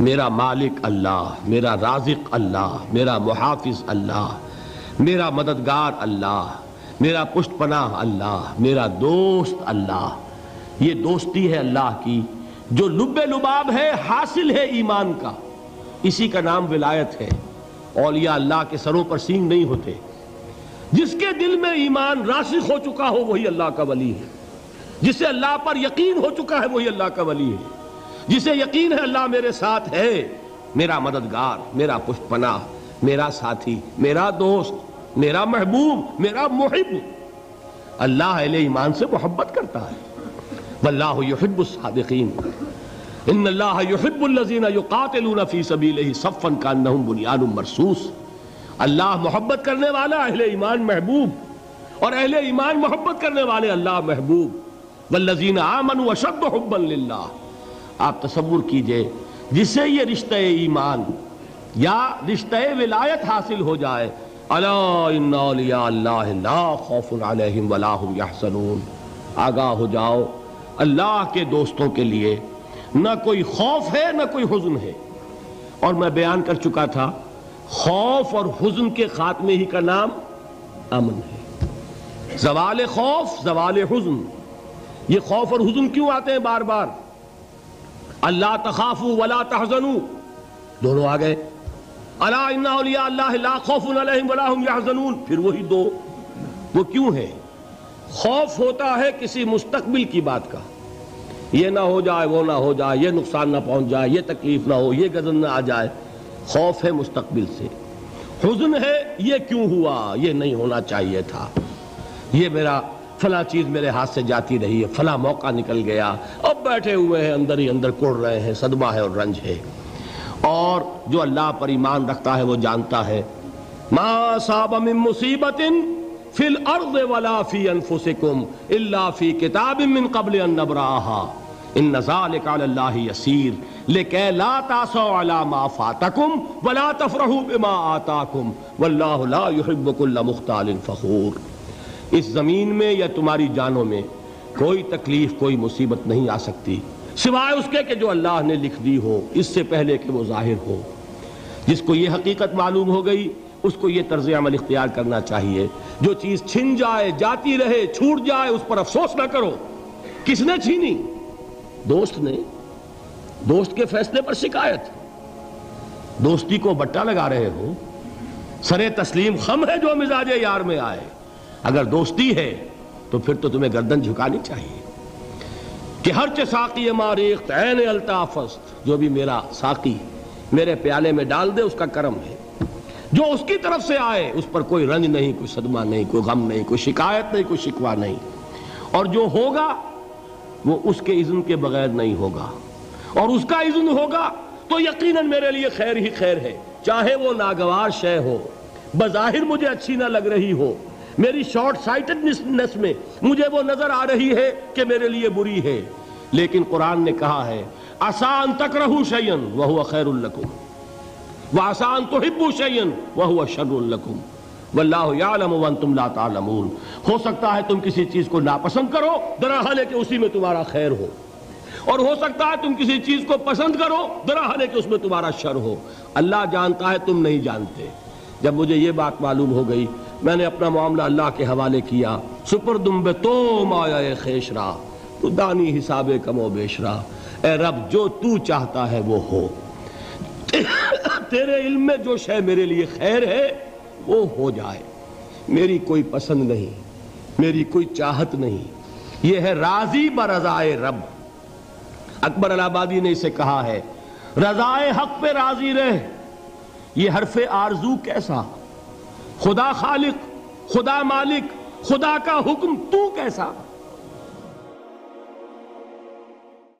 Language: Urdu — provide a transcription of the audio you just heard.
میرا مالک اللہ، میرا رازق اللہ، میرا محافظ اللہ، میرا مددگار اللہ، میرا پشت پناہ اللہ، میرا دوست اللہ۔ یہ دوستی ہے اللہ کی، جو لب لباب ہے، حاصل ہے ایمان کا۔ اسی کا نام ولایت ہے۔ اولیاء اللہ کے سروں پر سینگ نہیں ہوتے۔ جس کے دل میں ایمان راسخ ہو چکا ہو، وہی اللہ کا ولی ہے۔ جسے اللہ پر یقین ہو چکا ہے، وہی اللہ کا ولی ہے۔ جسے یقین ہے اللہ میرے ساتھ ہے۔ میرا مددگار، میرا پشت پناہ میرا ساتھی، میرا دوست، میرا محبوب، میرا محب۔ اللہ اہل ایمان سے محبت کرتا ہے۔ واللہ یحب الصادقین۔ ان اللہ یحب الذین یقاتلون فی سبیلہ صفا کانہم بنیان مرصوص۔ اللہ محبت کرنے والا اہل ایمان محبوب۔ اور اہل ایمان محبت کرنے والے اللہ محبوب۔ والذین آمنوا اشد حبا للہ۔ آپ تصور کیجیے جسے یہ رشتہ ایمان یا رشتہ ولایت حاصل ہو جائے، الا اللہ لا خوف علیہم ولا هم آگاہ ہو جاؤ، اللہ کے دوستوں کے لیے نہ کوئی خوف ہے، نہ کوئی حزن ہے۔ اور میں بیان کر چکا تھا، خوف اور حزن کے خاتمے ہی کا نام امن ہے۔ زوال خوف، زوال حزن۔ یہ خوف اور حزن کیوں آتے ہیں بار بار؟ اللہ تخافو ولا تحزنو۔ دونوں آ گئے۔ اللہ ان اولیاء اللہ لا خوف علیہم ولا هم یحزنون۔ پھر وہی دو۔ وہ کیوں ہے خوف ہوتا ہے کسی مستقبل کی بات کا۔ یہ نہ ہو جائے، وہ نہ ہو جائے، یہ نقصان نہ پہنچ جائے، یہ تکلیف نہ ہو، یہ گزن نہ آ جائے۔ خوف ہے مستقبل سے۔ حزن ہے، یہ کیوں ہوا؟ یہ نہیں ہونا چاہیے تھا۔ یہ میرا، فلاں چیز میرے ہاتھ سے جاتی رہی ہے فلاں موقع نکل گیا۔ بیٹھے ہوئے ہیں، اندر ہی اندر کڑ رہے ہیں، صدمہ ہے اور رنج ہے۔ اور جو اللہ پر ایمان رکھتا ہے، وہ جانتا ہے۔ ما صاب من مصیبت فی الارض ولا فی انفسکم الا فی کتاب من قبل ان نبراها ان ذالک علی اللہ یسیر لکہ لا تاسو علی ما فاتکم ولا تفرحوا بما آتاکم واللہ لا يحب كل مختال فخور۔ اس زمین میں یا تمہاری جانوں میں کوئی تکلیف، کوئی مصیبت نہیں آ سکتی۔ سوائے اس کے کہ جو اللہ نے لکھ دی ہو، اس سے پہلے کہ وہ ظاہر ہو۔ جس کو یہ حقیقت معلوم ہو گئی، اس کو یہ طرز عمل اختیار کرنا چاہیے۔ جو چیز چھن جائے، جاتی رہے، چھوٹ جائے، اس پر افسوس نہ کرو۔ کس نے چھینی؟ دوست نے۔ دوست کے فیصلے پر شکایت۔ دوستی کو بٹا لگا رہے ہو۔ سر تسلیم خم ہے جو مزاج یار میں آئے۔ اگر دوستی ہے تو پھر تو تمہیں گردن جھکانی چاہیے کہ ہر چے ساقی ماریخت عین الطافست جو بھی میرا ساقی میرے پیالے میں ڈال دے، اس کا کرم ہے۔ جو اس کی طرف سے آئے، اس پر کوئی رنج نہیں، کوئی صدمہ نہیں، کوئی غم نہیں، کوئی شکایت نہیں، کوئی شکوہ نہیں۔ اور جو ہوگا، وہ اس کے اذن کے بغیر نہیں ہوگا۔ اور اس کا اذن ہوگا، تو یقیناً میرے لیے خیر ہی خیر ہے۔ چاہے وہ ناگوار شے ہو، بظاہر مجھے اچھی نہ لگ رہی ہو۔ میری شارٹ سائٹڈنس میں مجھے وہ نظر آ رہی ہے کہ میرے لیے بری ہے۔ لیکن قرآن نے کہا ہے، آسان تک رہو شیئن وہ خیر الکم وہ آسان تو ہبو شیئن وہ شر الکم واللہ یعلم وانتم لا تعلمون۔ ہو سکتا ہے تم کسی چیز کو ناپسند کرو دراحل ہے کہ اسی میں تمہارا خیر ہو۔ اور ہو سکتا ہے تم کسی چیز کو پسند کرو دراحل ہے کہ اس میں تمہارا شر ہو۔ اللہ جانتا ہے تم نہیں جانتے۔ جب مجھے یہ بات معلوم ہو گئی میں نے اپنا معاملہ اللہ کے حوالے کیا۔ سپر دم تو مایا خیشرا۔ تو دانی حساب کم و بیشرا۔ اے رب، جو تو چاہتا ہے وہ ہو۔ تیرے علم میں جو شے میرے لیے خیر ہے، وہ ہو جائے۔ میری کوئی پسند نہیں، میری کوئی چاہت نہیں۔ یہ ہے راضی برضائے رب۔ اکبر الہبادی نے اسے کہا ہے، رضائے حق پہ راضی رہ۔ یہ حرف آرزو کیسا؟ خدا خالق خدا مالک خدا کا حکم تو کیسا؟